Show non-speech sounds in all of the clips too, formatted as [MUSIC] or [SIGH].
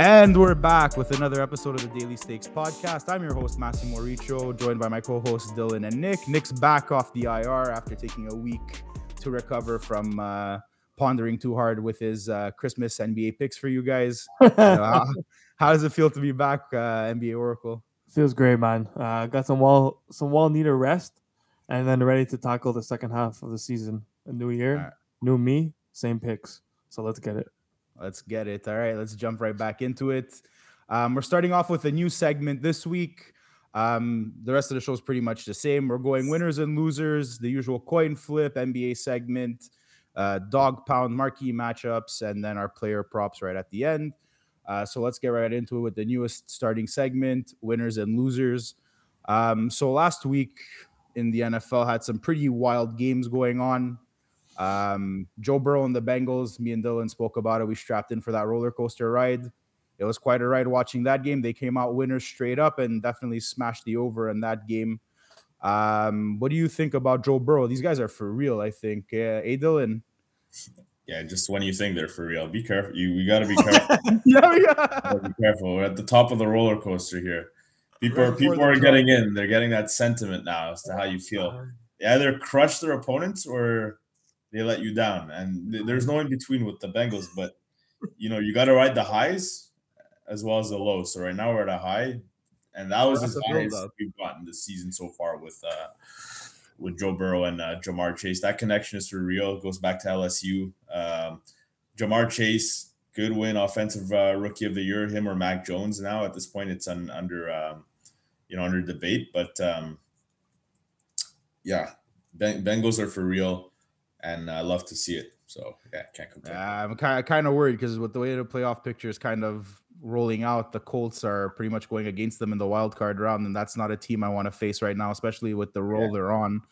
And we're back with another episode of the Daily Stakes podcast. I'm your host, Massimo Riccio, joined by my co hosts, Dylan and Nick. Nick's back off the IR after taking a week to recover from uh, pondering too hard with his uh, Christmas NBA picks for you guys. You know, how, how, does it feel to be back, uh, NBA Oracle? Feels great, man. Uh, got some well, some well needed rest, and then ready to tackle the second half of the season. A new year, right. new me, same picks. So let's get it. Let's get it. All right, let's jump right back into it. Um, we're starting off with a new segment this week. Um, the rest of the show is pretty much the same. We're going winners and losers, the usual coin flip, NBA segment, uh, dog pound marquee matchups, and then our player props right at the end. Uh, so let's get right into it with the newest starting segment winners and losers. Um, so last week in the NFL had some pretty wild games going on. Um, Joe Burrow and the Bengals, me and Dylan spoke about it. We strapped in for that roller coaster ride. It was quite a ride watching that game. They came out winners straight up and definitely smashed the over in that game. Um, what do you think about Joe Burrow? These guys are for real, I think. Uh, hey, Dylan. Yeah, just when you think they're for real, be careful. You we got to be careful. [LAUGHS] yeah, yeah. Be careful. We're at the top of the roller coaster here. People are people are getting in. They're getting that sentiment now as to how you feel. They either crush their opponents or they let you down, and th- there's no in between with the Bengals. But you know, you got to ride the highs as well as the lows. So right now we're at a high, and that was as high as we've gotten this season so far with uh, with Joe Burrow and uh, Ja'Marr Chase. That connection is for real. It goes back to LSU. Um, Ja'Marr Chase, good win, offensive uh, rookie of the year. Him or Mac Jones. Now at this point, it's un, under um, you know under debate. But um, yeah, ben- Bengals are for real, and I love to see it. So yeah, can't complain. I'm kind of kind of worried because with the way the playoff picture is kind of rolling out, the Colts are pretty much going against them in the wild card round, and that's not a team I want to face right now, especially with the role yeah. they're on.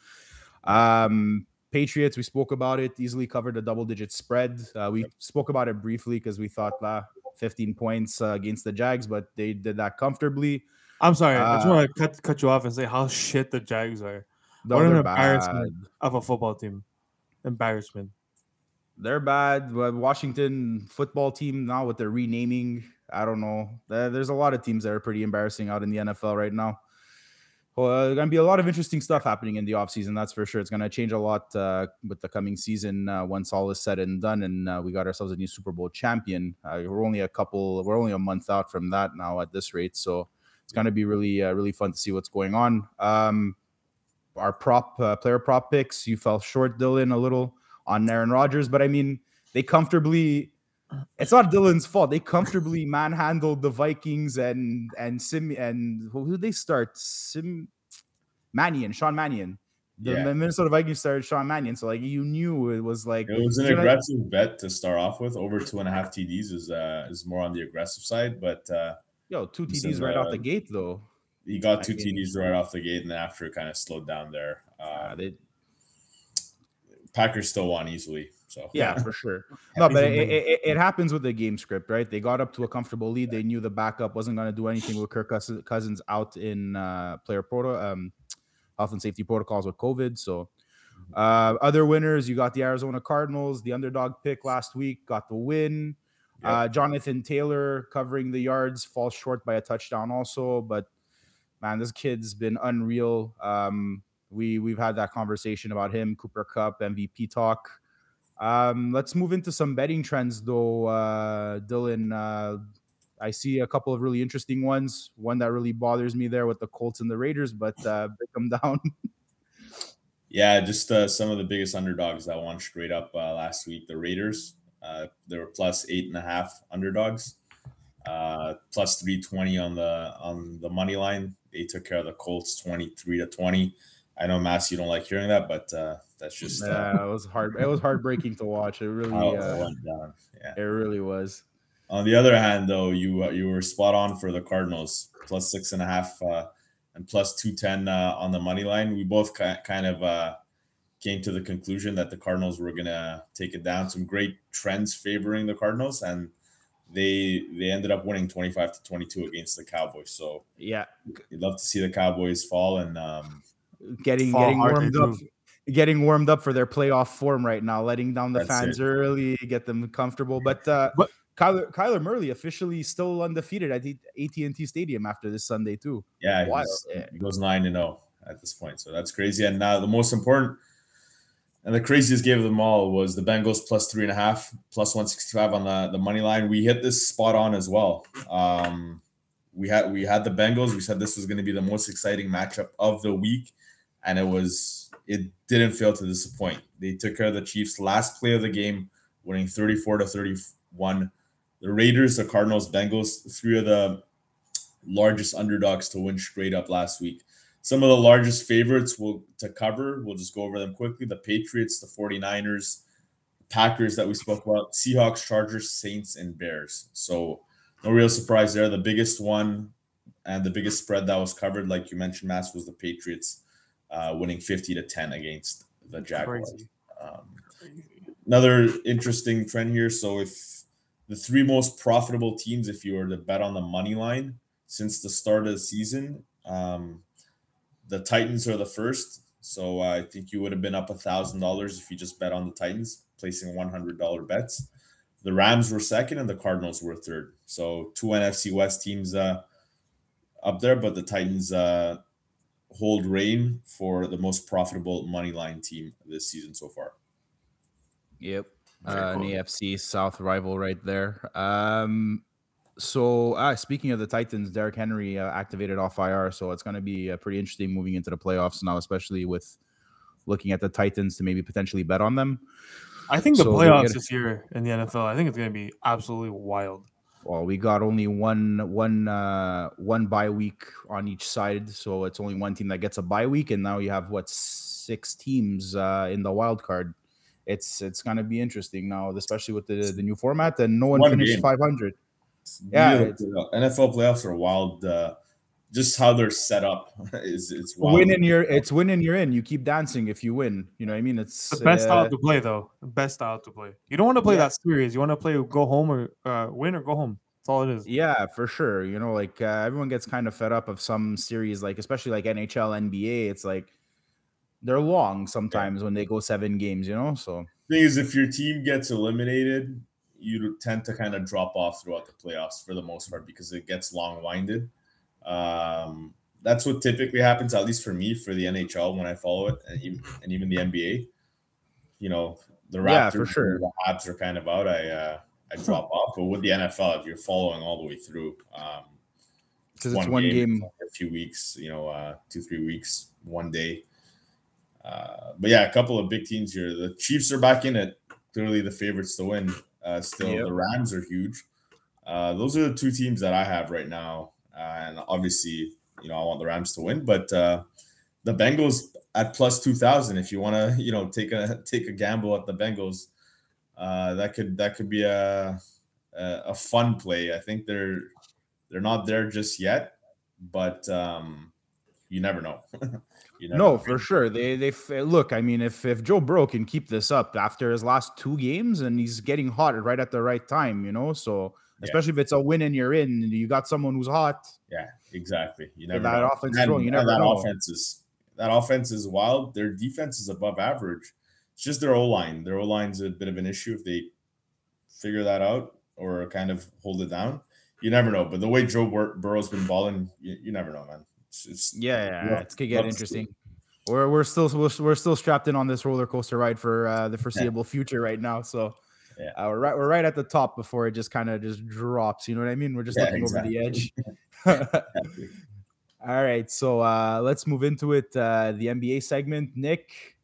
Um, Patriots, we spoke about it, easily covered a double digit spread. Uh, we spoke about it briefly because we thought uh, 15 points uh, against the Jags, but they did that comfortably. I'm sorry, I just want to uh, cut cut you off and say how shit the Jags are. what an embarrassment bad. of a football team. Embarrassment. They're bad. But Washington football team now with their renaming, I don't know. There's a lot of teams that are pretty embarrassing out in the NFL right now. Well, uh, going to be a lot of interesting stuff happening in the offseason, that's for sure. It's going to change a lot uh, with the coming season uh, once all is said and done, and uh, we got ourselves a new Super Bowl champion. Uh, we're only a couple, we're only a month out from that now at this rate, so it's going to be really, really fun to see what's going on. Um, our prop player prop picks, you fell short, Dylan, a little on Aaron Rodgers, but I mean, they comfortably it's not Dylan's fault. They comfortably [LAUGHS] manhandled the Vikings and and Sim and who did they start? Sim Mannion, Sean Mannion. The, yeah. Minnesota Vikings started Sean Mannion, so like you knew it was like it was an aggressive know, bet to start off with. Over two and a half TDs is uh is more on the aggressive side, but uh yo, two TDs right uh, off the gate though. He got two TDs right off the gate, and then after it kind of slowed down there. Uh, they, Packers still won easily. So yeah, for sure. [LAUGHS] No, but it, it, it, happens with the game script, right? They got up to a comfortable lead. They knew the backup wasn't going to do anything with Kirk Cousins out in uh, player proto um, health and safety protocols with COVID. So mm-hmm. uh, other winners, you got the Arizona Cardinals, the underdog pick last week, got the win. Yep. Uh, Jonathan Taylor covering the yards falls short by a touchdown also, but man, this kid's been unreal. Um, we we've had that conversation about him, Cooper Kupp, MVP talk. Um, let's move into some betting trends, though, uh, Dylan. Uh, I see a couple of really interesting ones. One that really bothers me there with the Colts and the Raiders, but uh, break them down. [LAUGHS] yeah, just uh, some of the biggest underdogs that won straight up uh, last week. The Raiders, uh, they were plus eight and a half underdogs, uh, plus three twenty on the on the money line. They took care of the Colts twenty three to twenty. I know, Mass, you don't like hearing that, but uh, that's just. Uh, yeah, it was hard. It was heartbreaking to watch. It really. Uh, went down. Yeah. It really was. On the other hand, though, you uh, you were spot on for the Cardinals, plus six and a half uh, and plus two ten uh, on the money line. We both kind of uh, came to the conclusion that the Cardinals were gonna take it down. Some great trends favoring the Cardinals, and they they ended up winning 25 to 22 against the Cowboys. So yeah, you'd love to see the Cowboys fall and um, getting getting warmed up getting warmed up for their playoff form right now, letting down the That's fans it. early, get them comfortable. But uh, but Kyler, Kyler Murray officially still undefeated at AT&T Stadium after this Sunday too. Yeah, yeah. he goes nine and zero oh at this point, so that's crazy. And now the most important and the craziest game of them all was the Bengals plus three and a half, plus one sixty five on the the money line. We hit this spot on as well. Um, we had we had the Bengals. We said this was going to be the most exciting matchup of the week, and it was. It didn't fail to disappoint. They took care of the Chiefs last play of the game, winning thirty four to thirty one the Raiders, the Cardinals, Bengals, three of the largest underdogs to win straight up last week. Some of the largest favorites will to cover. We'll just go over them quickly. The Patriots, the 49ers, Packers that we spoke about, Seahawks, Chargers, Saints, and Bears. So no real surprise there. The biggest one and the biggest spread that was covered, like you mentioned, Mass, was the Patriots uh, winning 50 to 10 against the Jaguars. Um, another interesting trend here. So if the three most profitable teams if you were to bet on the money line since the start of the season. Um, the Titans are the first, so uh, I think you would have been up a thousand dollars if you just bet on the Titans, placing one hundred dollar bets. The Rams were second, and the Cardinals were third. So two NFC West teams uh, up there, but the Titans uh, hold reign for the most profitable money line team this season so far. Yep uh, cool. an AFC South rival right there. Um, so, uh, speaking of the Titans, Derrick Henry uh, activated off IR, so it's going to be uh, pretty interesting moving into the playoffs now, especially with looking at the Titans to maybe potentially bet on them. I think the so playoffs get, this year in the NFL, I think it's going to be absolutely wild. Well, we got only one one uh one bye week on each side, so it's only one team that gets a bye week, and now you have what six teams uh in the wild card it's it's gonna be interesting now, especially with the the new format and no one, one finished five hundred. Yeah, NFL playoffs are wild. Uh, just how they're set up [LAUGHS] is it's wild. winning you're it's winning you're in. You keep dancing if you win. You know what I mean? It's the best uh, style to play though. The best style to play. You don't want to play yeah. that series. You want to play go home or uh, win or go home. That's all it is. Yeah, for sure. You know, like uh, everyone gets kind of fed up of some series, like especially like NHL, NBA. It's like they're long sometimes yeah. when they go seven games, you know. So thing is, if your team gets eliminated, you tend to kind of drop off throughout the playoffs for the most part because it gets long winded. Um, that's what typically happens, at least for me, for the NHL when I follow it, and even, and even the NBA. You know, the Raptors, yeah, for sure. the Habs are kind of out. I uh, I drop off, but with the NFL, if you're following all the way through, um, because it's one game, game, a few weeks, you know, uh, two three weeks, one day. Uh, but yeah, a couple of big teams here. The Chiefs are back in it. Clearly, the favorites to win. Uh, still, yep. the Rams are huge. Uh, those are the two teams that I have right now, uh, and obviously, you know, I want the Rams to win. But uh, the Bengals at plus two thousand. If you want to, you know, take a take a gamble at the Bengals, uh, that could that could be a, a, a fun play. I think they're they're not there just yet, but um, you never know. [LAUGHS] You know, no, for sure. They they look. I mean, if if Joe Burrow can keep this up after his last two games, and he's getting hot right at the right time, you know. So yeah. especially if it's a win and you're in, you got someone who's hot. Yeah, exactly. You never that know. offense and, You never that know. offense is that offense is wild. Their defense is above average. It's just their O line. Their O line's a bit of an issue if they figure that out or kind of hold it down. You never know. But the way Joe Bur- Burrow's been balling, you, you never know, man. It's, it's yeah, yeah it's gonna get interesting. We're we're still we're still strapped in on this roller coaster ride for uh, the foreseeable yeah. future right now. So yeah. uh, we're right we're right at the top before it just kind of just drops. You know what I mean? We're just yeah, looking exactly. over the edge. [LAUGHS] [LAUGHS] All right, so uh, let's move into it. Uh, the NBA segment, Nick,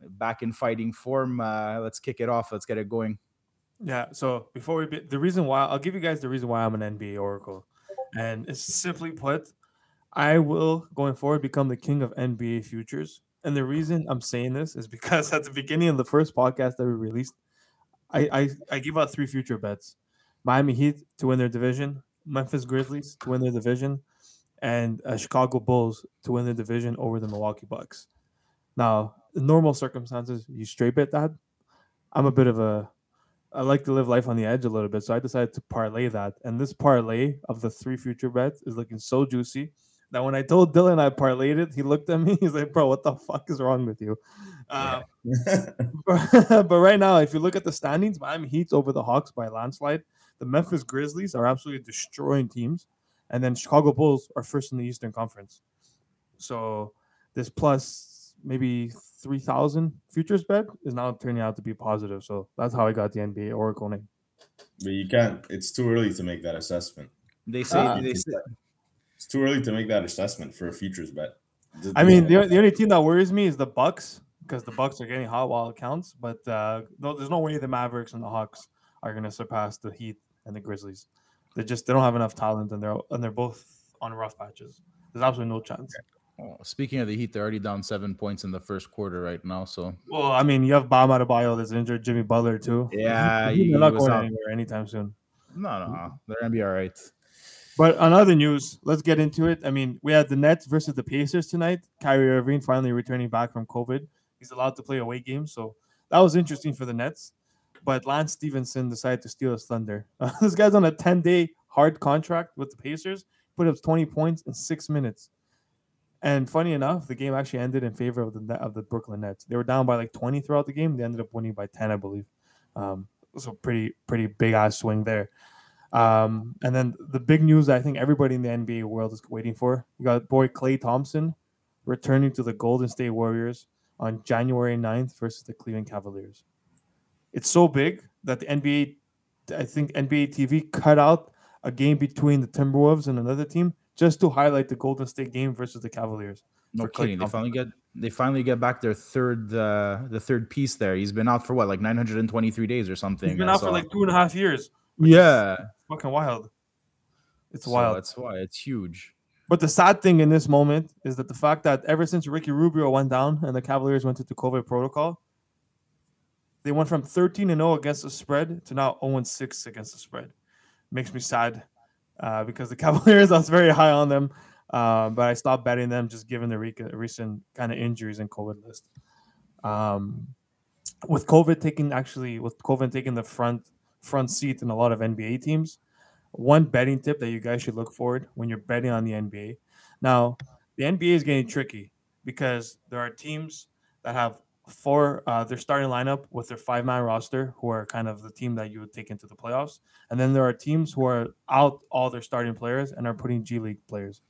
back in fighting form. Uh, let's kick it off. Let's get it going. Yeah. So before we, be, the reason why I'll give you guys the reason why I'm an NBA Oracle, and it's simply put, I will going forward become the king of NBA futures. And the reason I'm saying this is because [LAUGHS] at the beginning of the first podcast that we released, I I, I give out three future bets: Miami Heat to win their division, Memphis Grizzlies to win their division, and uh, Chicago Bulls to win their division over the Milwaukee Bucks. Now, in normal circumstances, you straight bet that. I'm a bit of a I like to live life on the edge a little bit, so I decided to parlay that. And this parlay of the three future bets is looking so juicy now, when I told Dylan I parlayed it, he looked at me. [LAUGHS] He's like, "Bro, what the fuck is wrong with you?" Uh, [LAUGHS] but, [LAUGHS] but right now, if you look at the standings, Miami Heat's over the Hawks by landslide. the Memphis Grizzlies are absolutely destroying teams, and then Chicago Bulls are first in the Eastern Conference. So this plus maybe three thousand futures bet is now turning out to be positive. So that's how I got the NBA Oracle name. But you can't. It's too early to make that assessment. They say ah. they say it's too early to make that assessment for a futures bet. I mean, the, the only team that worries me is the Bucks because the Bucks are getting hot while it counts. But uh, no, there's no way the Mavericks and the Hawks are going to surpass the Heat and the Grizzlies. They just they don't have enough talent, and they're and they're both on rough patches. There's absolutely no chance. Oh, speaking of the Heat, they're already down seven points in the first quarter right now. So, well, I mean, you have Bam Adebayo that's injured, Jimmy Butler too. Yeah, he's he, not going out. anywhere anytime soon. No, no, they're gonna be all right. But on other news, let's get into it. I mean, we had the Nets versus the Pacers tonight. Kyrie Irving finally returning back from COVID. He's allowed to play away games, so that was interesting for the Nets. But Lance Stephenson decided to steal his thunder. [LAUGHS] This guy's on a 10 day hard contract with the Pacers, put up 20 points in six minutes. And funny enough, the game actually ended in favor of the of the Brooklyn Nets. They were down by like 20 throughout the game. They ended up winning by 10, I believe. Um, so pretty pretty big ass swing there. Um, and then the big news I think everybody in the NBA world is waiting for. You got boy Klay Thompson returning to the Golden State Warriors on January 9th versus the Cleveland Cavaliers. It's so big that the NBA, I think NBA TV cut out a game between the Timberwolves and another team just to highlight the Golden State game versus the Cavaliers. No kidding. They finally get they finally get back their third uh the third piece there. He's been out for what, like 923 days or something. He's been out for like two and a half years. Yeah. Fucking wild. It's so wild. That's why it's huge. But the sad thing in this moment is that the fact that ever since Ricky Rubio went down and the Cavaliers went into COVID protocol, they went from 13 and 0 against the spread to now 0 and 6 against the spread. Makes me sad uh, because the [LAUGHS] Cavaliers, I was very high on them, uh, but I stopped betting them just given the re- recent kind of injuries and COVID list. Um, with COVID taking actually with COVID taking the front front seat in a lot of NBA teams, one betting tip that you guys should look forward when you're betting on the NBA. Now, the NBA is getting tricky because there are teams that have four uh, their starting lineup with their five man roster, who are kind of the team that you would take into the playoffs, and then there are teams who are out all their starting players and are putting G League players.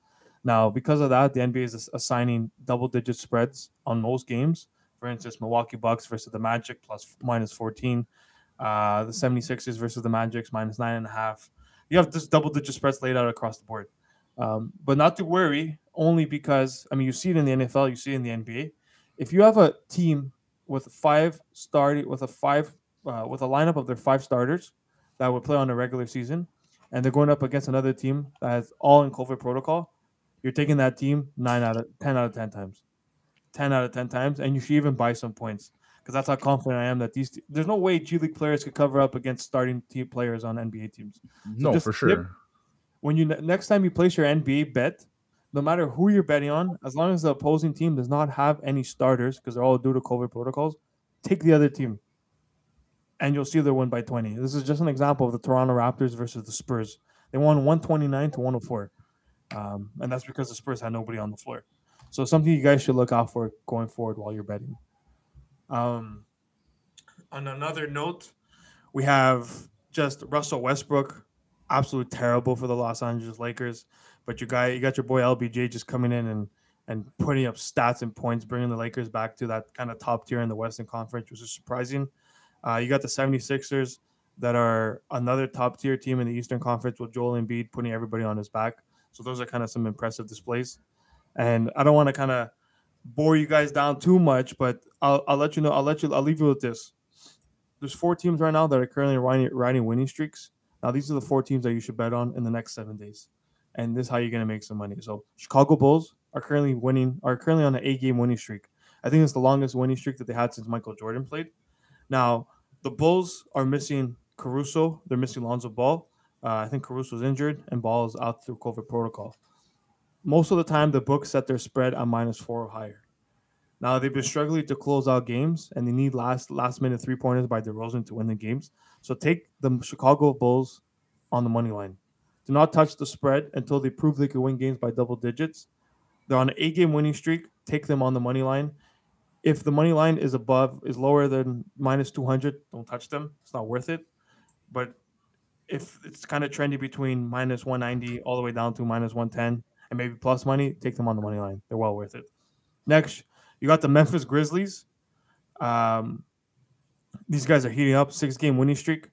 Now, because of that, the NBA is assigning double digit spreads on most games. For instance, Milwaukee Bucks versus the Magic plus minus 14, uh, the 76ers versus the Magics minus nine and a half. You have this double digit spreads laid out across the board. Um, but not to worry, only because, I mean, you see it in the NFL, you see it in the NBA if you have a team with five starting with a five uh, with a lineup of their five starters that would play on a regular season, and they're going up against another team that's all in COVID protocol, you're taking that team nine out of ten out of ten times, ten out of ten times, and you should even buy some points because that's how confident I am that these. There's no way G League players could cover up against starting team players on NBA teams. So no, for sure. when you next time you place your NBA bet, no matter who you're betting on, as long as the opposing team does not have any starters because they're all due to COVID protocols, take the other team, and you'll see they win by 20. This is just an example of the Toronto Raptors versus the Spurs. They won 129 to 104, um, and that's because the Spurs had nobody on the floor. So something you guys should look out for going forward while you're betting. Um, on another note, we have just Russell Westbrook, absolutely terrible for the Los Angeles Lakers. But you guy, you got your boy LBJ just coming in and and putting up stats and points, bringing the Lakers back to that kind of top tier in the Western Conference, which is surprising. Uh, you got the 76ers that are another top tier team in the Eastern Conference with Joel Embiid putting everybody on his back. So those are kind of some impressive displays. And I don't want to kind of bore you guys down too much, but I'll, I'll let you know. I'll let you. I'll leave you with this. There's four teams right now that are currently riding, riding winning streaks. Now these are the four teams that you should bet on in the next seven days and this is how you're gonna make some money. So Chicago Bulls are currently winning, are currently on an eight game winning streak. I think it's the longest winning streak that they had since Michael Jordan played. Now the Bulls are missing Caruso, they're missing Lonzo Ball. Uh, I think Caruso's injured and Ball is out through COVID protocol. Most of the time, the books set their spread on minus four or higher. Now they've been struggling to close out games, and they need last last minute three pointers by DeRozan to win the games. So take the Chicago Bulls on the money line. Do not touch the spread until they prove they can win games by double digits. They're on an eight game winning streak. Take them on the money line. If the money line is above, is lower than minus 200, don't touch them. It's not worth it. But if it's kind of trendy between minus 190 all the way down to minus 110 and maybe plus money, take them on the money line. They're well worth it. Next, you got the Memphis Grizzlies. Um, these guys are heating up, six game winning streak.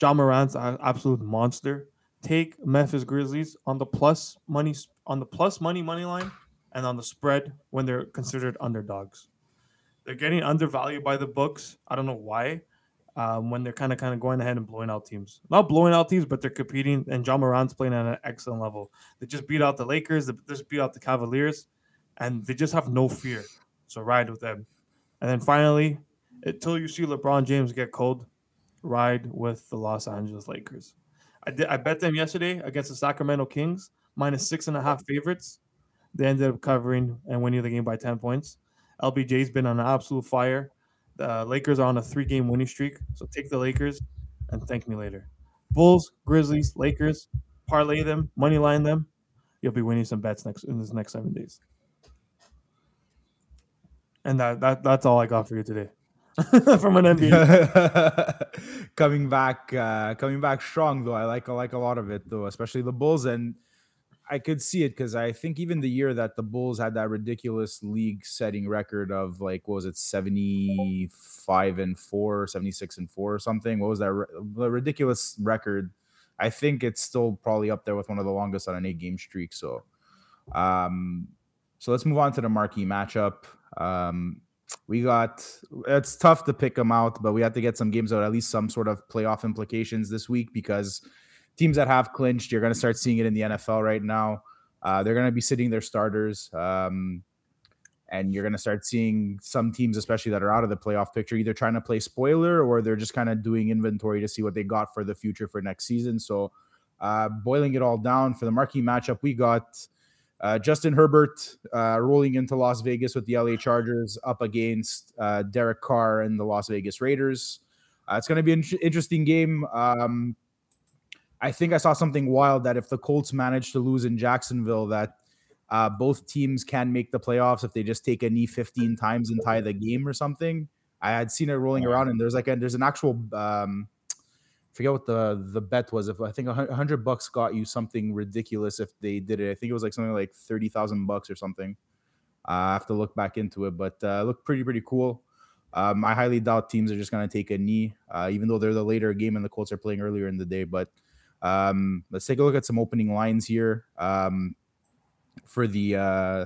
Ja Morant's an absolute monster. Take Memphis Grizzlies on the plus money on the plus money money line and on the spread when they're considered underdogs. They're getting undervalued by the books. I don't know why. Um, when they're kind of kind of going ahead and blowing out teams, not blowing out teams, but they're competing. And Ja Morant's playing at an excellent level. They just beat out the Lakers. They just beat out the Cavaliers, and they just have no fear. So ride with them. And then finally, until you see LeBron James get cold, ride with the Los Angeles Lakers. I did. I bet them yesterday against the Sacramento Kings minus six and a half favorites. They ended up covering and winning the game by ten points. LBJ's been on an absolute fire. The Lakers are on a three-game winning streak, so take the Lakers and thank me later. Bulls, Grizzlies, Lakers, parlay them, money line them. You'll be winning some bets next in this next seven days. And that, that that's all I got for you today. [LAUGHS] from an NBA. [LAUGHS] coming back, uh, coming back strong though. I like I like a lot of it though, especially the Bulls, and I could see it because I think even the year that the Bulls had that ridiculous league-setting record of like what was it, seventy-five and four, 76 and four, or something. What was that? The ridiculous record. I think it's still probably up there with one of the longest on an eight-game streak. So, um, so let's move on to the marquee matchup. Um, we got it's tough to pick them out, but we have to get some games out, at least some sort of playoff implications this week because teams that have clinched, you're going to start seeing it in the NFL right now. Uh, they're going to be sitting their starters. Um, and you're going to start seeing some teams, especially that are out of the playoff picture, either trying to play spoiler or they're just kind of doing inventory to see what they got for the future for next season. So, uh, boiling it all down for the marquee matchup, we got uh, Justin Herbert uh, rolling into Las Vegas with the LA Chargers up against uh, Derek Carr and the Las Vegas Raiders. Uh, it's going to be an interesting game. Um, I think I saw something wild that if the Colts manage to lose in Jacksonville, that uh, both teams can make the playoffs if they just take a knee 15 times and tie the game or something. I had seen it rolling around, and there's like a, there's an actual um, forget what the the bet was. If I think a hundred bucks got you something ridiculous if they did it. I think it was like something like thirty thousand bucks or something. Uh, I have to look back into it, but uh, looked pretty pretty cool. Um, I highly doubt teams are just going to take a knee, uh, even though they're the later game and the Colts are playing earlier in the day. But um, let's take a look at some opening lines here um, for the uh,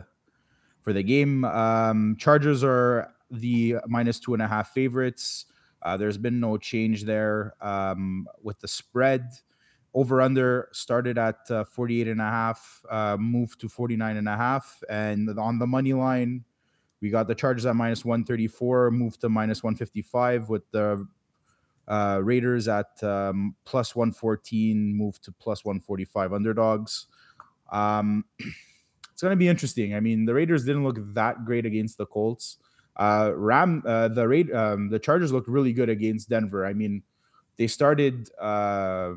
for the game. Um, Chargers are the minus two and a half favorites. Uh, there's been no change there um, with the spread. Over under started at uh, 48 and a half, uh, moved to 49 and a half. And on the money line, we got the Chargers at minus 134, moved to minus 155 with the uh, Raiders at um, plus 114, moved to plus 145 underdogs. Um, [CLEARS THROAT] it's going to be interesting. I mean, the Raiders didn't look that great against the Colts. Uh, Ram, uh, the rate, um, the Chargers looked really good against Denver. I mean, they started uh,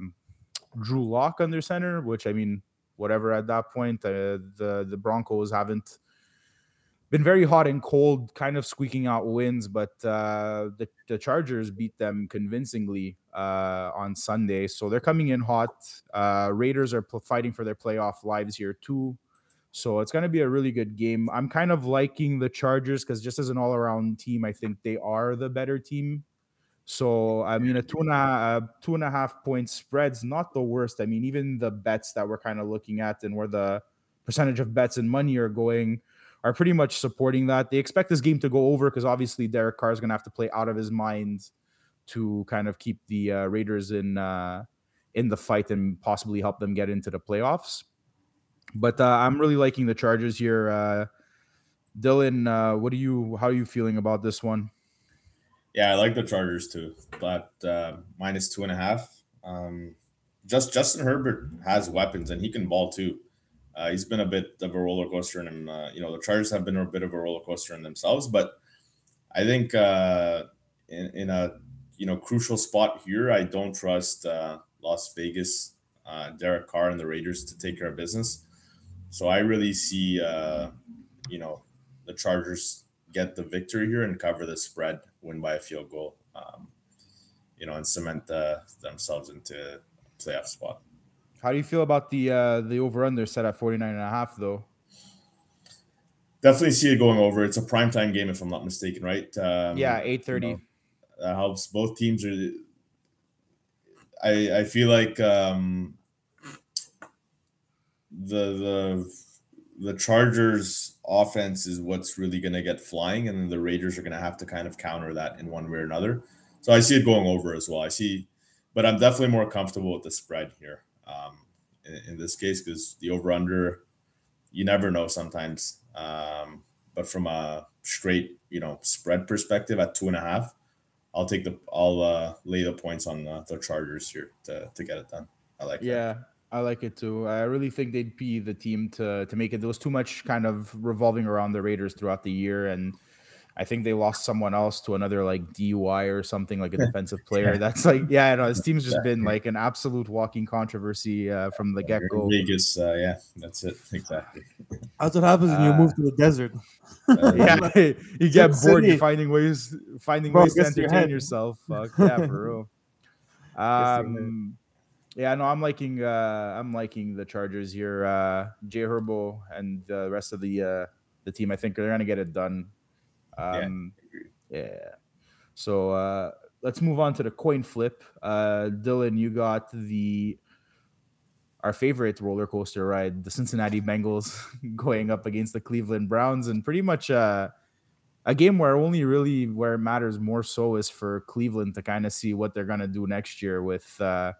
Drew Lock under center, which I mean, whatever at that point. Uh, the the Broncos haven't been very hot and cold, kind of squeaking out wins, but uh, the the Chargers beat them convincingly uh, on Sunday, so they're coming in hot. Uh, Raiders are pl- fighting for their playoff lives here too. So it's going to be a really good game. I'm kind of liking the Chargers because just as an all around team, I think they are the better team. So I mean, a two and a two and a half point spread's not the worst. I mean, even the bets that we're kind of looking at and where the percentage of bets and money are going are pretty much supporting that. They expect this game to go over because obviously Derek Carr is going to have to play out of his mind to kind of keep the uh, Raiders in uh, in the fight and possibly help them get into the playoffs. But uh, I'm really liking the Chargers here. Uh, Dylan, uh, what are you? How are you feeling about this one? Yeah, I like the Chargers too, but uh, minus two and a half. Um, just Justin Herbert has weapons and he can ball too. Uh, he's been a bit of a roller coaster, and uh, you know the Chargers have been a bit of a roller coaster in themselves. But I think uh, in, in a you know crucial spot here, I don't trust uh, Las Vegas, uh, Derek Carr, and the Raiders to take care of business. So I really see, uh, you know, the Chargers get the victory here and cover the spread, win by a field goal, um, you know, and cement the, themselves into playoff spot. How do you feel about the uh, the over under set at 49 and a half though? Definitely see it going over. It's a primetime game if I'm not mistaken, right? Um, yeah, 8:30. You know, that helps. Both teams are. I I feel like um, the the the Chargers offense is what's really going to get flying, and then the Raiders are going to have to kind of counter that in one way or another. So I see it going over as well. I see, but I'm definitely more comfortable with the spread here um, in, in this case because the over under, you never know sometimes. Um, but from a straight, you know, spread perspective at two and a half, I'll take the I'll uh, lay the points on the, the Chargers here to to get it done. I like it. yeah. That. I like it too. I really think they'd be the team to to make it. There was too much kind of revolving around the Raiders throughout the year, and I think they lost someone else to another like DUI or something like a defensive player. That's like, yeah, I know this team's just been like an absolute walking controversy uh, from the get go. Vegas, uh, yeah, that's it exactly. That's what happens when you move to the desert. Uh, [LAUGHS] yeah, you get bored City. finding ways, finding Bro, ways to entertain your yourself. [LAUGHS] Fuck yeah, for real. Um, yeah, no, I'm liking, uh, I'm liking the Chargers here. Uh, Jay Herbo and the rest of the uh, the team. I think they're gonna get it done. Um, yeah. yeah. So uh, let's move on to the coin flip. Uh, Dylan, you got the our favorite roller coaster ride, the Cincinnati Bengals [LAUGHS] going up against the Cleveland Browns, and pretty much uh, a game where only really where it matters more so is for Cleveland to kind of see what they're gonna do next year with uh,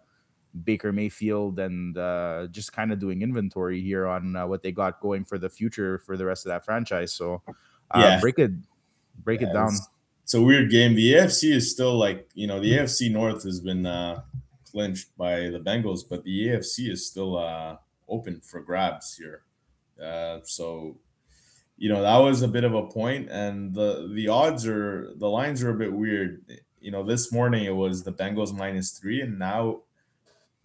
Baker Mayfield and uh, just kind of doing inventory here on uh, what they got going for the future for the rest of that franchise. So, uh, yeah. break it break yeah, it down. It's, it's, a weird game. The AFC is still like you know the AFC North has been uh, clinched by the Bengals, but the AFC is still uh, open for grabs here. Uh, so you know that was a bit of a point, and the the odds are the lines are a bit weird. You know, this morning it was the Bengals minus three, and now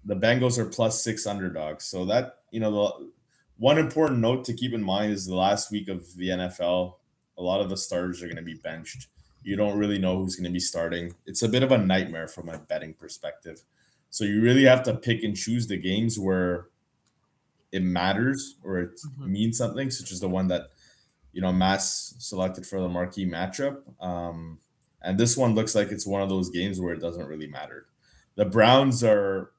the Bengals are plus six underdogs. So that you know the one important note to keep in mind is the last week of the NFL a lot of the starters are going to be benched. You don't really know who's going to be starting. It's a bit of a nightmare from a betting perspective. So you really have to pick and choose the games where it matters or it mm-hmm. means something, such as the one that you know Mass selected for the marquee matchup. Um, and this one looks like it's one of those games where it doesn't really matter. The Browns are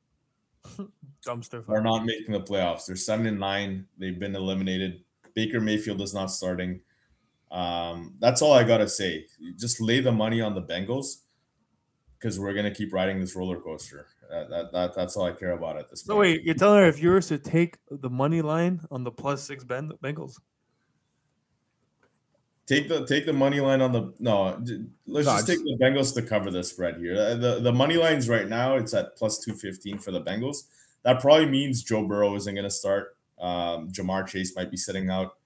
[LAUGHS] dumpster are not making the playoffs. They're seven and nine. They've been eliminated. Baker Mayfield is not starting. Um, that's all I gotta say. Just lay the money on the Bengals because we're gonna keep riding this roller coaster. That, that, that, that's all I care about at this point. No, wait, you're telling her if you were to take the money line on the plus six Bengals. Take the take the money line on the no. Let's just take the Bengals to cover the spread here. The the money lines right now it's at plus two fifteen for the Bengals. That probably means Joe Burrow isn't going to start. Um, Ja'Marr Chase might be sitting out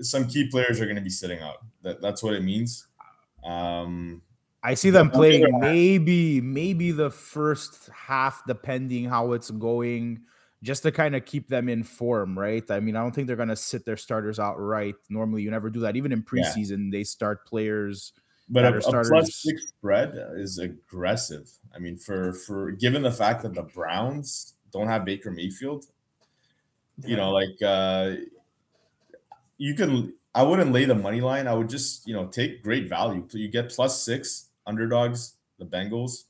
some key players are going to be sitting out. That that's what it means. Um, I see them playing maybe maybe the first half, depending how it's going, just to kind of keep them in form, right? I mean, I don't think they're going to sit their starters out right. Normally, you never do that. Even in preseason, yeah. they start players. But a, a plus six spread is aggressive. I mean, for for given the fact that the Browns don't have Baker Mayfield, you know, like uh, you can I wouldn't lay the money line. I would just, you know, take great value. You get plus six underdogs, the Bengals.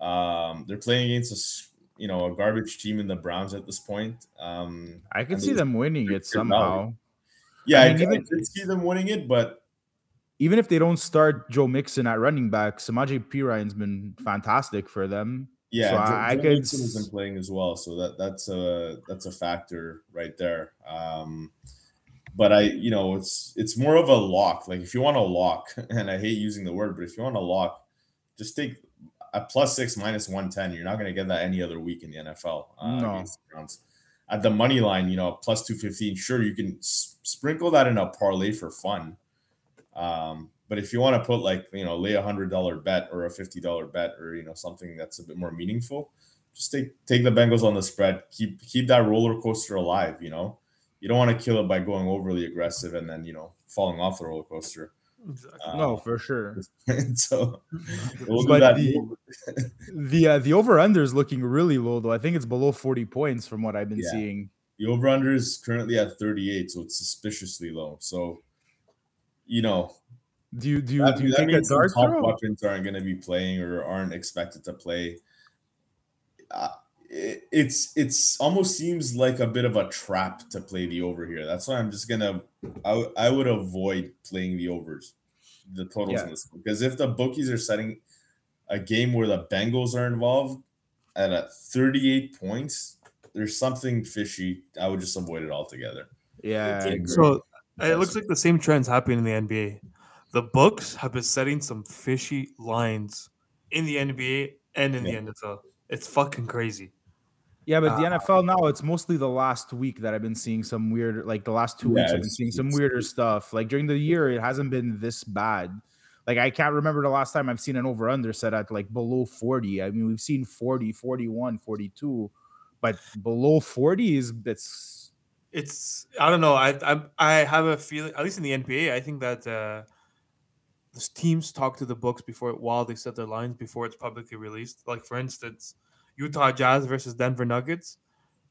Um, they're playing against a, you know, a garbage team in the Browns at this point. Um, I can see them winning it somehow. Value. Yeah, I, mean, I, even, I see them winning it, but even if they don't start Joe Mixon at running back, Samaje Perine's been fantastic for them. Yeah, so Joe, I, I could. Mixon has been playing as well, so that that's a that's a factor right there. Um, but I, you know, it's it's more of a lock. Like if you want a lock, [LAUGHS] and I hate using the word, but if you want a lock, just take a plus six minus one ten. You're not going to get that any other week in the NFL. Uh, no. The At the money line, you know, plus two fifteen. Sure, you can s- sprinkle that in a parlay for fun. Um, but if you want to put like you know, lay a hundred dollar bet or a fifty dollar bet or you know something that's a bit more meaningful, just take take the Bengals on the spread. Keep keep that roller coaster alive. You know you don't want to kill it by going overly aggressive and then you know falling off the roller coaster. Exactly. Uh, no, for sure. [LAUGHS] so, [LAUGHS] we'll but the the uh, the over under is looking really low though. I think it's below forty points from what I've been yeah. seeing. The over under is currently at thirty eight, so it's suspiciously low. So, you know, do you do you, that, do you think that dark top throw? weapons aren't going to be playing or aren't expected to play? Uh, it's it's almost seems like a bit of a trap to play the over here. That's why I'm just gonna I, I would avoid playing the overs, the totals yeah. in this because if the bookies are setting a game where the Bengals are involved at a 38 points, there's something fishy. I would just avoid it altogether. Yeah. So it looks like the same trends happening in the NBA. The books have been setting some fishy lines in the NBA and in yeah. the NFL. It's fucking crazy. Yeah, but the uh, NFL now, it's mostly the last week that I've been seeing some weird, like the last two yeah, weeks, I've been seeing some weirder stuff. Like during the year, it hasn't been this bad. Like I can't remember the last time I've seen an over under set at like below 40. I mean, we've seen 40, 41, 42, but below 40 is it's it's I don't know. I I I have a feeling at least in the NBA, I think that uh the teams talk to the books before while they set their lines before it's publicly released. Like for instance, Utah Jazz versus Denver Nuggets.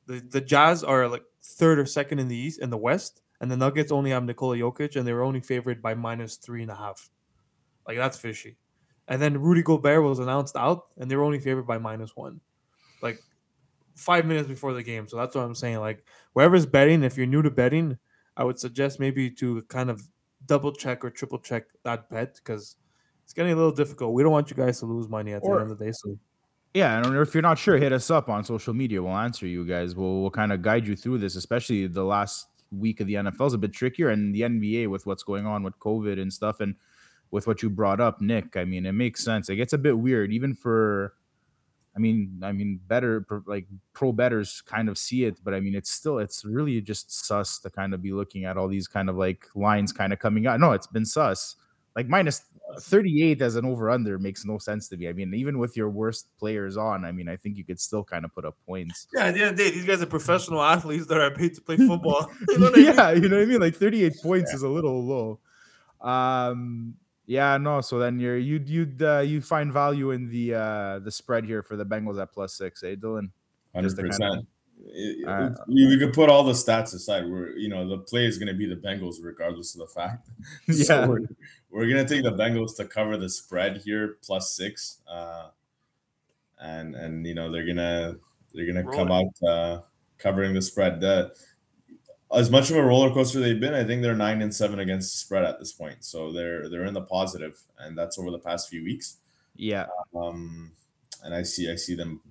The the Jazz are like third or second in the East in the West, and the Nuggets only have Nikola Jokic, and they were only favored by minus three and a half. Like that's fishy. And then Rudy Gobert was announced out, and they were only favored by minus one. Like five minutes before the game. So that's what I'm saying. Like whoever's betting, if you're new to betting, I would suggest maybe to kind of double check or triple check that bet because it's getting a little difficult. We don't want you guys to lose money at the or, end of the day. So yeah, and if you're not sure, hit us up on social media. We'll answer you guys. We'll, we'll kind of guide you through this, especially the last week of the NFL is a bit trickier, and the NBA with what's going on with COVID and stuff, and with what you brought up, Nick. I mean, it makes sense. It gets a bit weird, even for. I mean, I mean, better like pro betters kind of see it, but I mean, it's still it's really just sus to kind of be looking at all these kind of like lines kind of coming out. No, it's been sus. Like minus 38 as an over under makes no sense to me. I mean, even with your worst players on, I mean, I think you could still kind of put up points. Yeah, at the end of the day, these guys are professional [LAUGHS] athletes that are paid to play football. [LAUGHS] You know yeah, I mean? you know what I mean? Like 38 points yeah. is a little low. Um, yeah, no. So then you're you'd you'd uh, you find value in the uh the spread here for the Bengals at plus six, eh, Dylan? Hundred percent. Uh, we could put all the stats aside. We're you know the play is going to be the Bengals regardless of the fact. [LAUGHS] yeah, we're, we're going to take the Bengals to cover the spread here plus six, uh, and and you know they're gonna they're gonna come out uh, covering the spread. Uh, as much of a roller coaster they've been, I think they're nine and seven against the spread at this point. So they're they're in the positive, and that's over the past few weeks. Yeah. Um, and I see I see them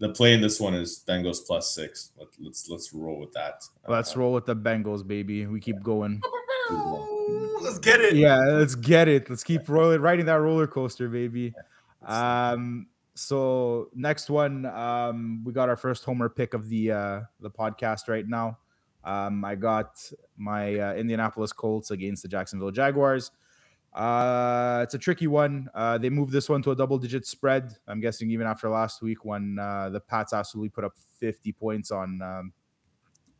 the play in this one is Bengals plus six. Let, us let's, let's roll with that. Let's uh, roll with the Bengals, baby. We keep going. [LAUGHS] Let's get it. Yeah, let's get it. Let's keep rolling, riding that roller coaster, baby. Um, so next one, um, we got our first homer pick of the uh the podcast right now. Um, I got my uh, Indianapolis Colts against the Jacksonville Jaguars. Uh, it's a tricky one. Uh, they moved this one to a double digit spread. I'm guessing even after last week when uh, the Pats absolutely put up 50 points on um,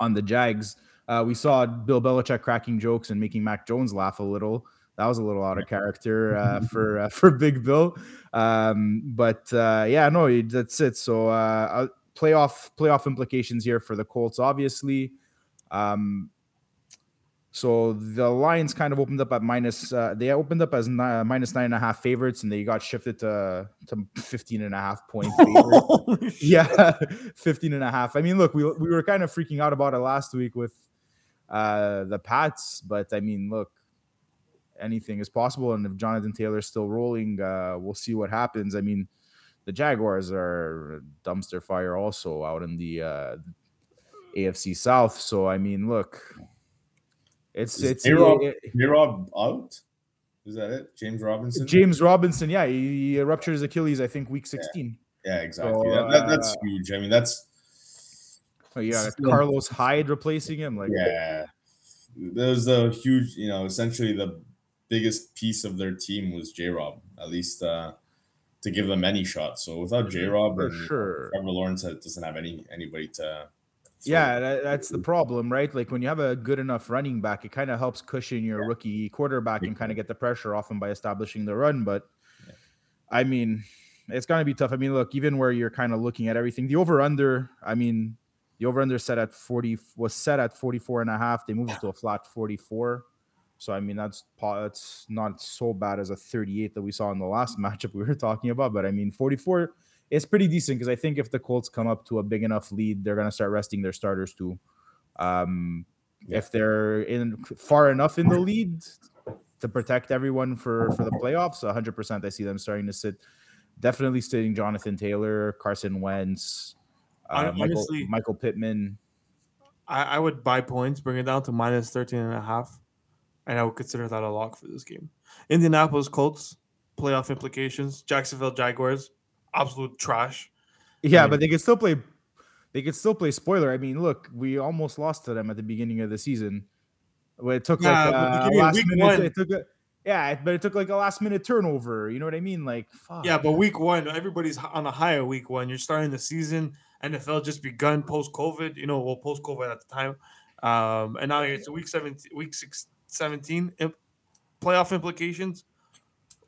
on the Jags. Uh, we saw Bill Belichick cracking jokes and making Mac Jones laugh a little. That was a little out of character uh, [LAUGHS] for uh, for Big Bill. Um, but uh, yeah, no, that's it. So uh, playoff playoff implications here for the Colts, obviously. Um, so the Lions kind of opened up at minus. Uh, they opened up as ni- minus nine and a half favorites, and they got shifted to to 15 and a half point [LAUGHS] yeah, [LAUGHS] 15 and a half. I mean, look, we we were kind of freaking out about it last week with uh, the Pats, but I mean, look, anything is possible. And if Jonathan Taylor's still rolling, uh, we'll see what happens. I mean, the Jaguars are dumpster fire also out in the uh, AFC South. So I mean, look it's Is it's Rob, Rob out. Is that it? James Robinson. James Robinson. Yeah, he, he ruptured his Achilles. I think week sixteen. Yeah, yeah exactly. So, that, that, that's uh, huge. I mean, that's. Oh, yeah, Carlos Hyde replacing him. Like yeah, there's a huge. You know, essentially the biggest piece of their team was J Rob. At least uh, to give them any shot. So without J Rob, sure. Trevor Lawrence doesn't have any anybody to So, yeah, that, that's the problem, right? Like when you have a good enough running back, it kind of helps cushion your yeah. rookie quarterback and kind of get the pressure off him by establishing the run. But yeah. I mean, it's going to be tough. I mean, look, even where you're kind of looking at everything, the over under, I mean, the over under set at 40 was set at 44 and a half. They moved it to a flat 44. So I mean that's that's not so bad as a 38 that we saw in the last [LAUGHS] matchup we were talking about, but I mean 44 is pretty decent because I think if the Colts come up to a big enough lead, they're gonna start resting their starters too. Um, yeah. If they're in far enough in the lead to protect everyone for for the playoffs, 100 percent I see them starting to sit. Definitely sitting Jonathan Taylor, Carson Wentz, uh, Honestly, Michael, Michael Pittman. I, I would buy points, bring it down to minus 13 and a half and I would consider that a lock for this game. Indianapolis Colts, playoff implications. Jacksonville Jaguars, absolute trash. Yeah, I mean, but they could still play. They could still play spoiler. I mean, look, we almost lost to them at the beginning of the season. It took yeah, like uh, last minute. One. It took a, yeah, but it took like a last minute turnover. You know what I mean? Like, fuck. yeah, but week one, everybody's on a higher week one. You're starting the season. NFL just begun post COVID. You know, well, post COVID at the time, um, and now it's week seventeen, week six, 17 imp- playoff implications.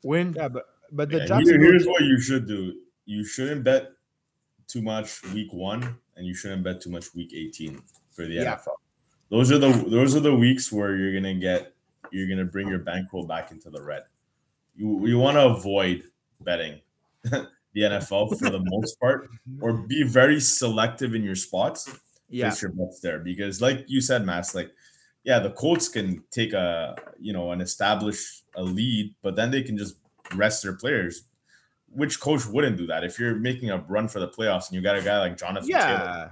Win. Yeah, but but the yeah, here, here's what you should do. You shouldn't bet too much week one, and you shouldn't bet too much week 18 for the yeah. NFL. Those are the those are the weeks where you're gonna get you're gonna bring your bankroll back into the red. You you want to avoid betting [LAUGHS] the NFL for the most part, or be very selective in your spots. Yeah, place your bets there because, like you said, Mass, like yeah, the Colts can take a you know and establish a lead, but then they can just rest their players. Which coach wouldn't do that? If you're making a run for the playoffs and you got a guy like Jonathan yeah. Taylor,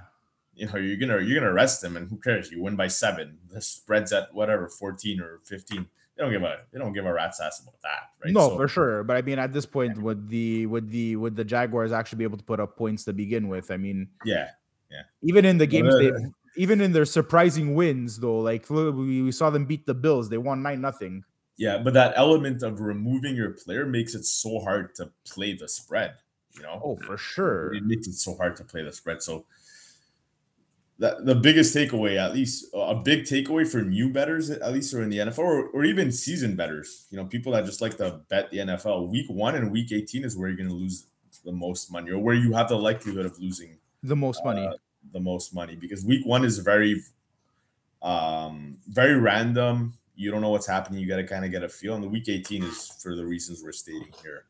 you know you're gonna you're gonna rest him, and who cares? You win by seven. The spread's at whatever fourteen or fifteen. They don't give a they don't give a rat's ass about that, right? No, so, for sure. But I mean, at this point, would the would the would the Jaguars actually be able to put up points to begin with? I mean, yeah, yeah. Even in the games uh, they've even in their surprising wins, though, like we, we saw them beat the Bills, they won nine nothing. Yeah, but that element of removing your player makes it so hard to play the spread. You know, oh for sure, it makes it so hard to play the spread. So that the biggest takeaway, at least a big takeaway for new betters, at least or in the NFL, or, or even season betters. You know, people that just like to bet the NFL. Week one and week eighteen is where you're going to lose the most money, or where you have the likelihood of losing the most money. Uh, the most money because week one is very um very random you don't know what's happening you got to kind of get a feel and the week 18 is for the reasons we're stating here